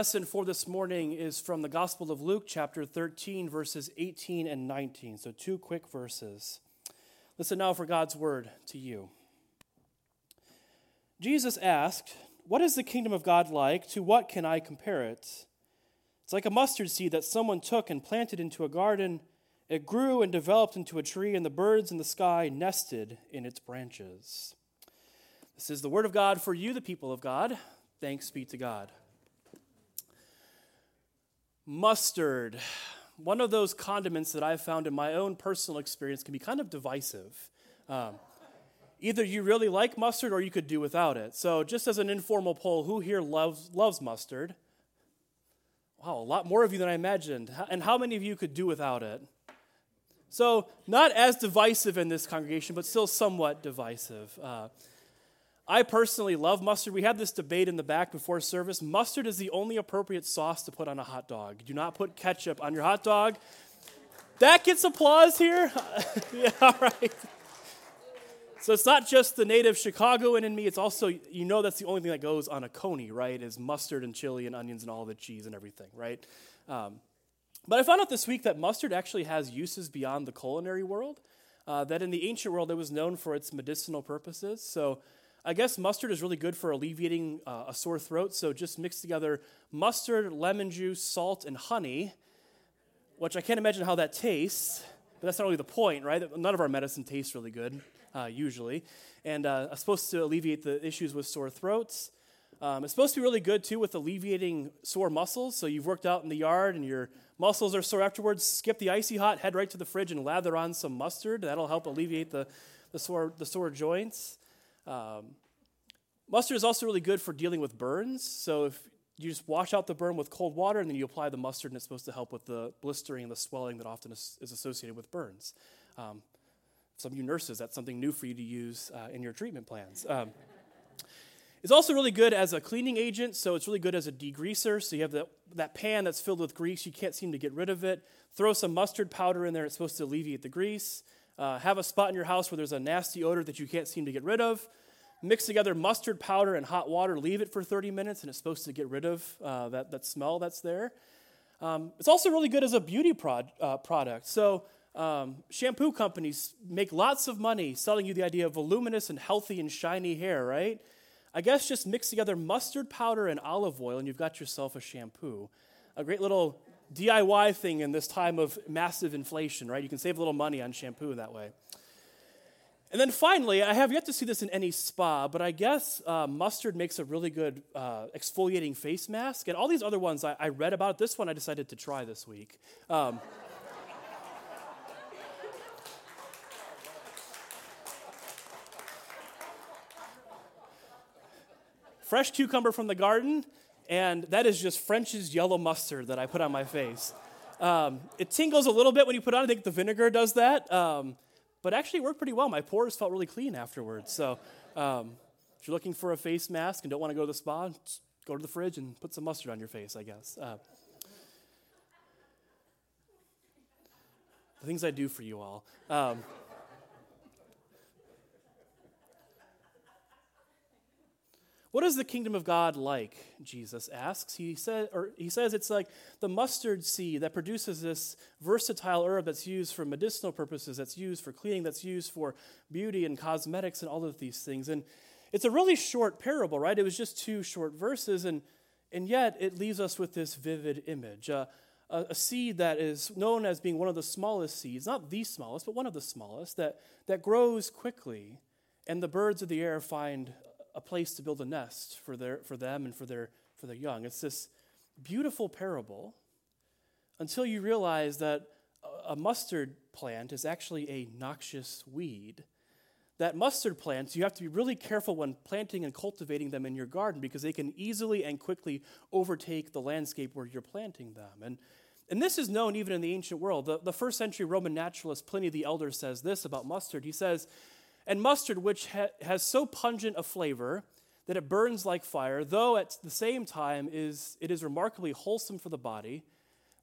lesson for this morning is from the Gospel of Luke, chapter 13, verses 18 and 19. So, two quick verses. Listen now for God's word to you. Jesus asked, What is the kingdom of God like? To what can I compare it? It's like a mustard seed that someone took and planted into a garden. It grew and developed into a tree, and the birds in the sky nested in its branches. This is the word of God for you, the people of God. Thanks be to God. Mustard, one of those condiments that I've found in my own personal experience, can be kind of divisive. Um, either you really like mustard or you could do without it. So, just as an informal poll, who here loves, loves mustard? Wow, a lot more of you than I imagined. And how many of you could do without it? So, not as divisive in this congregation, but still somewhat divisive. Uh, I personally love mustard. We had this debate in the back before service. Mustard is the only appropriate sauce to put on a hot dog. Do not put ketchup on your hot dog. That gets applause here. yeah, all right. So it's not just the native Chicagoan in me, it's also, you know, that's the only thing that goes on a coney, right? Is mustard and chili and onions and all the cheese and everything, right? Um, but I found out this week that mustard actually has uses beyond the culinary world. Uh, that in the ancient world, it was known for its medicinal purposes. So I guess mustard is really good for alleviating uh, a sore throat. So just mix together mustard, lemon juice, salt, and honey, which I can't imagine how that tastes. But that's not really the point, right? None of our medicine tastes really good, uh, usually. And uh, it's supposed to alleviate the issues with sore throats. Um, it's supposed to be really good, too, with alleviating sore muscles. So you've worked out in the yard and your muscles are sore afterwards. Skip the icy hot, head right to the fridge and lather on some mustard. That'll help alleviate the, the, sore, the sore joints. Um, mustard is also really good for dealing with burns. So if you just wash out the burn with cold water and then you apply the mustard, and it's supposed to help with the blistering and the swelling that often is, is associated with burns. Um, some of you nurses, that's something new for you to use uh, in your treatment plans. Um, it's also really good as a cleaning agent, so it's really good as a degreaser. So you have that, that pan that's filled with grease, you can't seem to get rid of it. Throw some mustard powder in there, it's supposed to alleviate the grease. Uh, have a spot in your house where there's a nasty odor that you can't seem to get rid of. Mix together mustard powder and hot water, leave it for 30 minutes, and it's supposed to get rid of uh, that, that smell that's there. Um, it's also really good as a beauty prod, uh, product. So, um, shampoo companies make lots of money selling you the idea of voluminous and healthy and shiny hair, right? I guess just mix together mustard powder and olive oil, and you've got yourself a shampoo. A great little DIY thing in this time of massive inflation, right? You can save a little money on shampoo that way. And then finally, I have yet to see this in any spa, but I guess uh, mustard makes a really good uh, exfoliating face mask. And all these other ones I, I, read about, this one I decided to try this week. Um, fresh cucumber from the garden, and that is just French's yellow mustard that I put on my face. Um, it tingles a little bit when you put on. I think the vinegar does that, um, but actually it worked pretty well. My pores felt really clean afterwards. So um, if you're looking for a face mask and don't want to go to the spa, go to the fridge and put some mustard on your face. I guess. Uh, the things I do for you all. What is the kingdom of God like? Jesus asks. He, said, or he says it's like the mustard seed that produces this versatile herb that's used for medicinal purposes, that's used for cleaning, that's used for beauty and cosmetics and all of these things. And it's a really short parable, right? It was just two short verses, and, and yet it leaves us with this vivid image. Uh, a, a seed that is known as being one of the smallest seeds, not the smallest, but one of the smallest, that, that grows quickly, and the birds of the air find a place to build a nest for, their, for them and for their, for their young. It's this beautiful parable until you realize that a mustard plant is actually a noxious weed. That mustard plants, you have to be really careful when planting and cultivating them in your garden because they can easily and quickly overtake the landscape where you're planting them. And, and this is known even in the ancient world. The, the first century Roman naturalist Pliny the Elder says this about mustard. He says, and mustard, which ha- has so pungent a flavor that it burns like fire, though at the same time is, it is remarkably wholesome for the body.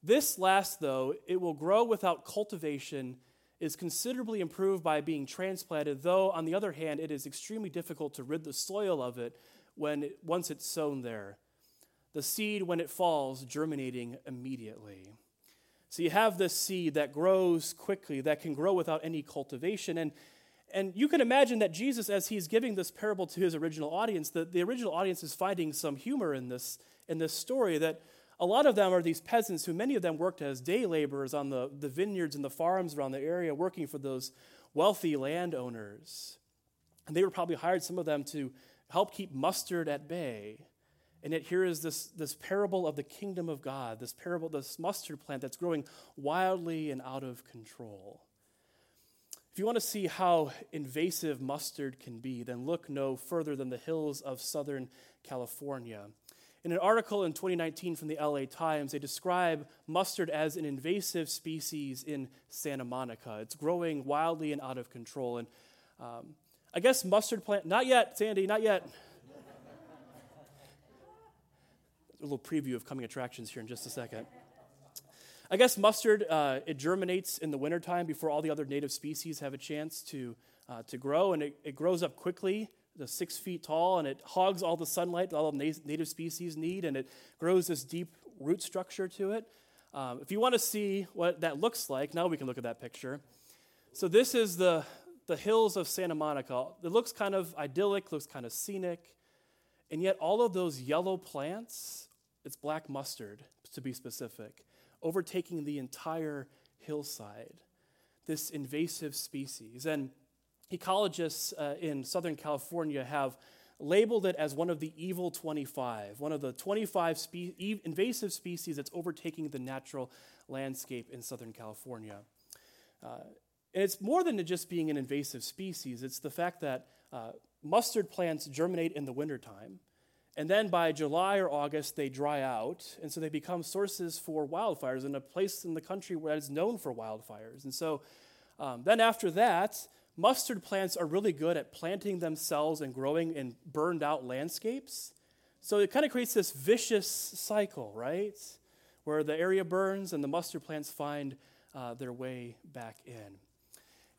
This last, though, it will grow without cultivation, is considerably improved by being transplanted, though, on the other hand, it is extremely difficult to rid the soil of it when it, once it's sown there. the seed, when it falls, germinating immediately. So you have this seed that grows quickly, that can grow without any cultivation. And, and you can imagine that Jesus, as he's giving this parable to his original audience, the, the original audience is finding some humor in this, in this story that a lot of them are these peasants who many of them worked as day laborers on the, the vineyards and the farms around the area, working for those wealthy landowners. And they were probably hired, some of them, to help keep mustard at bay. And yet, here is this, this parable of the kingdom of God, this parable, this mustard plant that's growing wildly and out of control. If you want to see how invasive mustard can be, then look no further than the hills of Southern California. In an article in 2019 from the LA Times, they describe mustard as an invasive species in Santa Monica. It's growing wildly and out of control. And um, I guess mustard plant, not yet, Sandy, not yet. a little preview of coming attractions here in just a second. I guess mustard, uh, it germinates in the wintertime before all the other native species have a chance to, uh, to grow, and it, it grows up quickly, the six feet tall, and it hogs all the sunlight that all the native species need, and it grows this deep root structure to it. Um, if you want to see what that looks like, now we can look at that picture. So this is the, the hills of Santa Monica. It looks kind of idyllic, looks kind of scenic, and yet all of those yellow plants, it's black mustard to be specific overtaking the entire hillside, this invasive species. And ecologists uh, in Southern California have labeled it as one of the evil 25, one of the 25 spe- invasive species that's overtaking the natural landscape in Southern California. Uh, and it's more than just being an invasive species, it's the fact that uh, mustard plants germinate in the wintertime. And then by July or August, they dry out. And so they become sources for wildfires in a place in the country where it's known for wildfires. And so um, then after that, mustard plants are really good at planting themselves and growing in burned out landscapes. So it kind of creates this vicious cycle, right? Where the area burns and the mustard plants find uh, their way back in.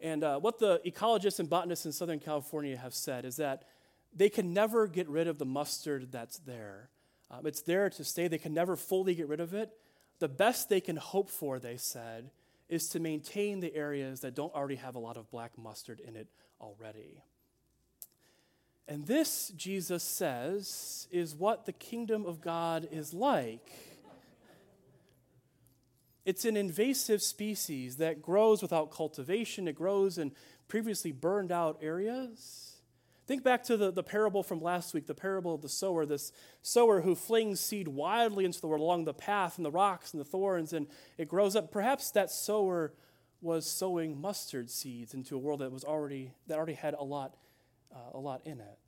And uh, what the ecologists and botanists in Southern California have said is that they can never get rid of the mustard that's there. Um, it's there to stay. They can never fully get rid of it. The best they can hope for, they said, is to maintain the areas that don't already have a lot of black mustard in it already. And this, Jesus says, is what the kingdom of God is like. It's an invasive species that grows without cultivation, it grows in previously burned out areas. Think back to the, the parable from last week, the parable of the sower, this sower who flings seed wildly into the world along the path and the rocks and the thorns, and it grows up. Perhaps that sower was sowing mustard seeds into a world that was already that already had a lot, uh, a lot in it.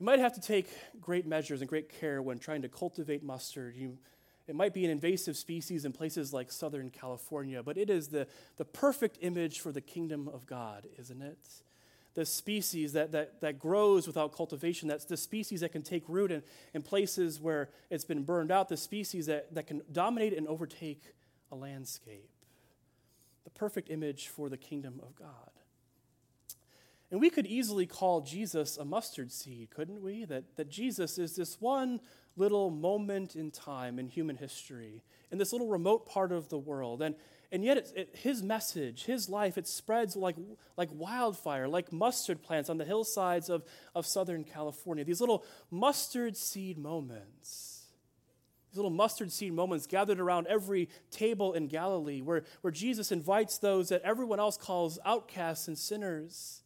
You might have to take great measures and great care when trying to cultivate mustard. You, it might be an invasive species in places like Southern California, but it is the, the perfect image for the kingdom of God, isn't it? The species that, that, that grows without cultivation. That's the species that can take root in, in places where it's been burned out, the species that, that can dominate and overtake a landscape. The perfect image for the kingdom of God. And we could easily call Jesus a mustard seed, couldn't we? That, that Jesus is this one little moment in time in human history, in this little remote part of the world. And, and yet, it, his message, his life, it spreads like, like wildfire, like mustard plants on the hillsides of, of Southern California. These little mustard seed moments. These little mustard seed moments gathered around every table in Galilee, where, where Jesus invites those that everyone else calls outcasts and sinners,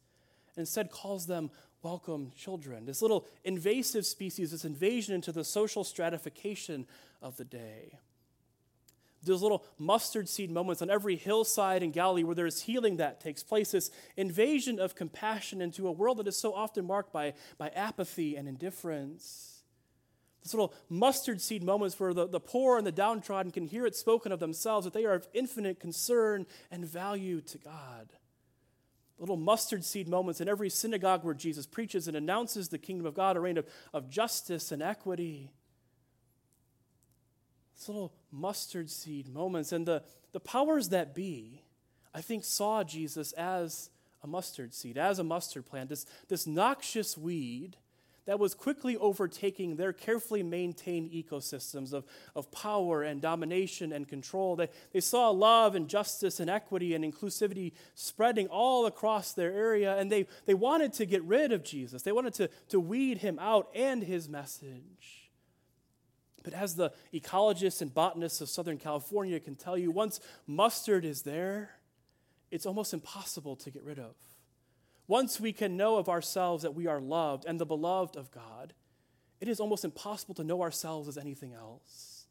and instead calls them welcome children. This little invasive species, this invasion into the social stratification of the day those little mustard seed moments on every hillside in Galilee where there's healing that takes place, this invasion of compassion into a world that is so often marked by, by apathy and indifference. These little mustard seed moments where the, the poor and the downtrodden can hear it spoken of themselves that they are of infinite concern and value to God. Little mustard seed moments in every synagogue where Jesus preaches and announces the kingdom of God, a reign of, of justice and equity. These little mustard seed moments. And the, the powers that be, I think, saw Jesus as a mustard seed, as a mustard plant, this, this noxious weed that was quickly overtaking their carefully maintained ecosystems of, of power and domination and control. They, they saw love and justice and equity and inclusivity spreading all across their area, and they, they wanted to get rid of Jesus. They wanted to, to weed him out and his message. But as the ecologists and botanists of Southern California can tell you, once mustard is there, it's almost impossible to get rid of. Once we can know of ourselves that we are loved and the beloved of God, it is almost impossible to know ourselves as anything else.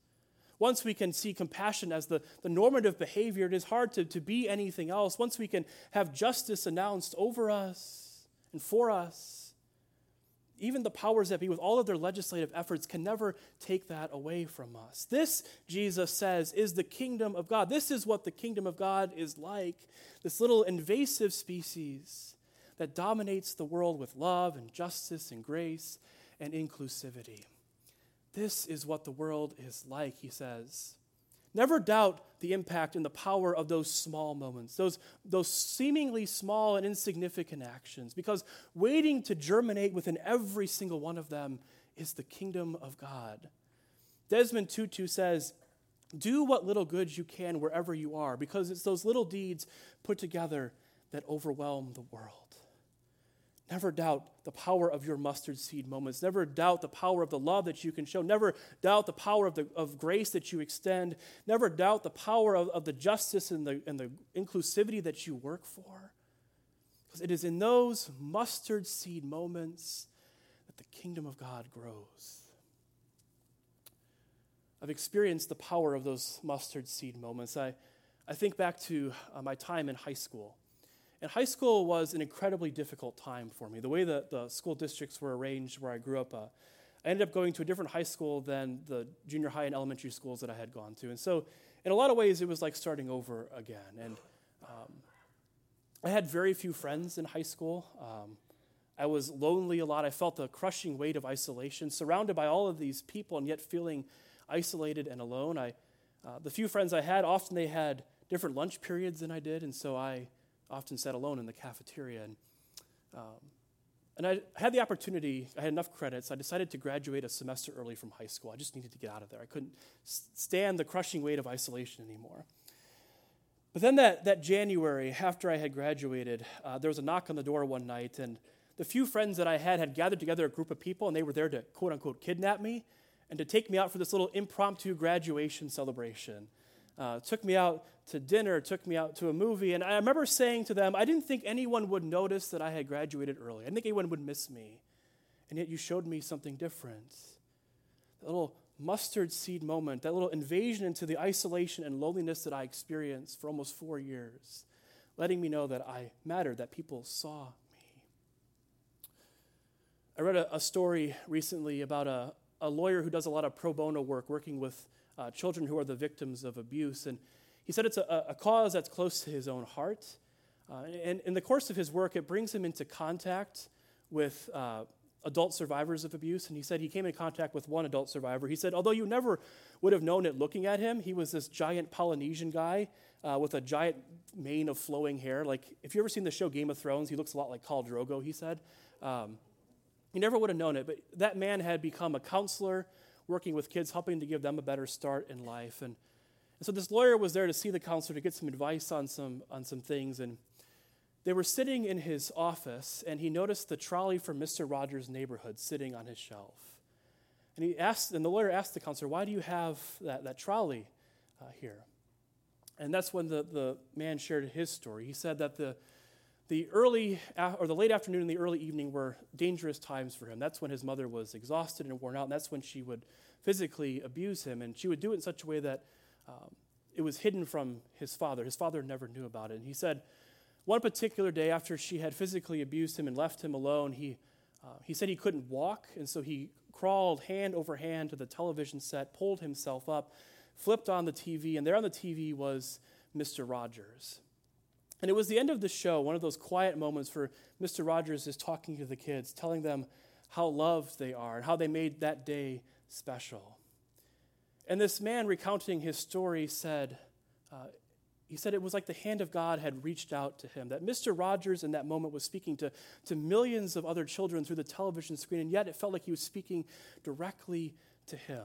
Once we can see compassion as the, the normative behavior, it is hard to, to be anything else. Once we can have justice announced over us and for us, even the powers that be, with all of their legislative efforts, can never take that away from us. This, Jesus says, is the kingdom of God. This is what the kingdom of God is like this little invasive species that dominates the world with love and justice and grace and inclusivity. This is what the world is like, he says. Never doubt the impact and the power of those small moments, those, those seemingly small and insignificant actions, because waiting to germinate within every single one of them is the kingdom of God. Desmond Tutu says, Do what little good you can wherever you are, because it's those little deeds put together that overwhelm the world. Never doubt the power of your mustard seed moments. Never doubt the power of the love that you can show. Never doubt the power of, the, of grace that you extend. Never doubt the power of, of the justice and the, and the inclusivity that you work for. Because it is in those mustard seed moments that the kingdom of God grows. I've experienced the power of those mustard seed moments. I, I think back to uh, my time in high school. And high school was an incredibly difficult time for me. The way that the school districts were arranged where I grew up, uh, I ended up going to a different high school than the junior high and elementary schools that I had gone to. And so, in a lot of ways, it was like starting over again. And um, I had very few friends in high school. Um, I was lonely a lot. I felt the crushing weight of isolation, surrounded by all of these people, and yet feeling isolated and alone. I, uh, the few friends I had, often they had different lunch periods than I did, and so I often sat alone in the cafeteria. And, um, and I had the opportunity, I had enough credits, I decided to graduate a semester early from high school. I just needed to get out of there. I couldn't stand the crushing weight of isolation anymore. But then that, that January, after I had graduated, uh, there was a knock on the door one night, and the few friends that I had had gathered together a group of people, and they were there to quote unquote kidnap me and to take me out for this little impromptu graduation celebration uh, took me out to dinner, took me out to a movie, and I remember saying to them, I didn't think anyone would notice that I had graduated early. I didn't think anyone would miss me. And yet you showed me something different. That little mustard seed moment, that little invasion into the isolation and loneliness that I experienced for almost four years, letting me know that I mattered, that people saw me. I read a, a story recently about a, a lawyer who does a lot of pro bono work working with uh, children who are the victims of abuse. And he said it's a, a cause that's close to his own heart. Uh, and in the course of his work, it brings him into contact with uh, adult survivors of abuse. And he said he came in contact with one adult survivor. He said, although you never would have known it looking at him, he was this giant Polynesian guy uh, with a giant mane of flowing hair. Like, if you ever seen the show Game of Thrones, he looks a lot like Khal Drogo, he said. Um, you never would have known it, but that man had become a counselor working with kids, helping to give them a better start in life. And, and so this lawyer was there to see the counselor to get some advice on some, on some things. And they were sitting in his office, and he noticed the trolley from Mr. Rogers' neighborhood sitting on his shelf. And he asked, and the lawyer asked the counselor, "Why do you have that, that trolley uh, here?" And that's when the, the man shared his story. He said that the the early or the late afternoon and the early evening were dangerous times for him. That's when his mother was exhausted and worn out, and that's when she would physically abuse him. And she would do it in such a way that um, it was hidden from his father. His father never knew about it. And he said, one particular day after she had physically abused him and left him alone, he, uh, he said he couldn't walk, and so he crawled hand over hand to the television set, pulled himself up, flipped on the TV, and there on the TV was Mr. Rogers. And it was the end of the show, one of those quiet moments where Mr. Rogers is talking to the kids, telling them how loved they are and how they made that day special. And this man recounting his story said, uh, he said it was like the hand of God had reached out to him. That Mr. Rogers in that moment was speaking to, to millions of other children through the television screen, and yet it felt like he was speaking directly to him.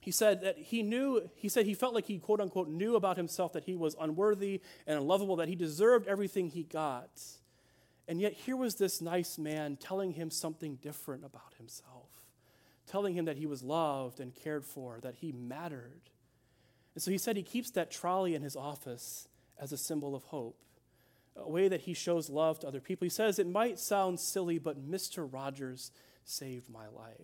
He said that he knew, he said he felt like he, quote unquote, knew about himself that he was unworthy and unlovable, that he deserved everything he got. And yet here was this nice man telling him something different about himself, telling him that he was loved and cared for, that he mattered. And so he said he keeps that trolley in his office as a symbol of hope, a way that he shows love to other people. He says, It might sound silly, but Mr. Rogers saved my life.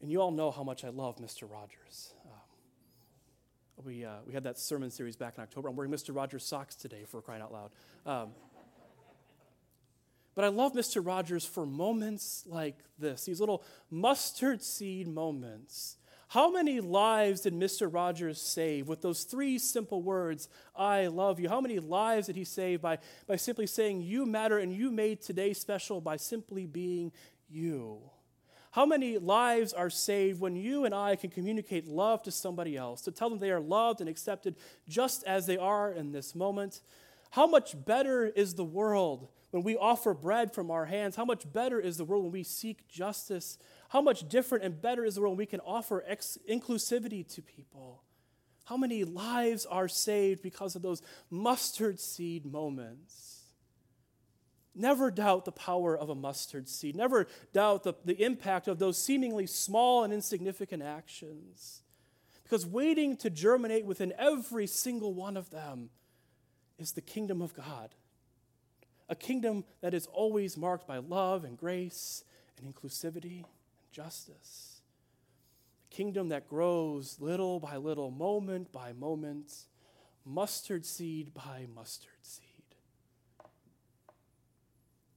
And you all know how much I love Mr. Rogers. Um, we, uh, we had that sermon series back in October. I'm wearing Mr. Rogers socks today for crying out loud. Um, but I love Mr. Rogers for moments like this, these little mustard seed moments. How many lives did Mr. Rogers save with those three simple words, I love you? How many lives did he save by, by simply saying, You matter and you made today special by simply being you? How many lives are saved when you and I can communicate love to somebody else, to tell them they are loved and accepted just as they are in this moment? How much better is the world when we offer bread from our hands? How much better is the world when we seek justice? How much different and better is the world when we can offer ex- inclusivity to people? How many lives are saved because of those mustard seed moments? Never doubt the power of a mustard seed. Never doubt the, the impact of those seemingly small and insignificant actions. Because waiting to germinate within every single one of them is the kingdom of God. A kingdom that is always marked by love and grace and inclusivity and justice. A kingdom that grows little by little, moment by moment, mustard seed by mustard seed.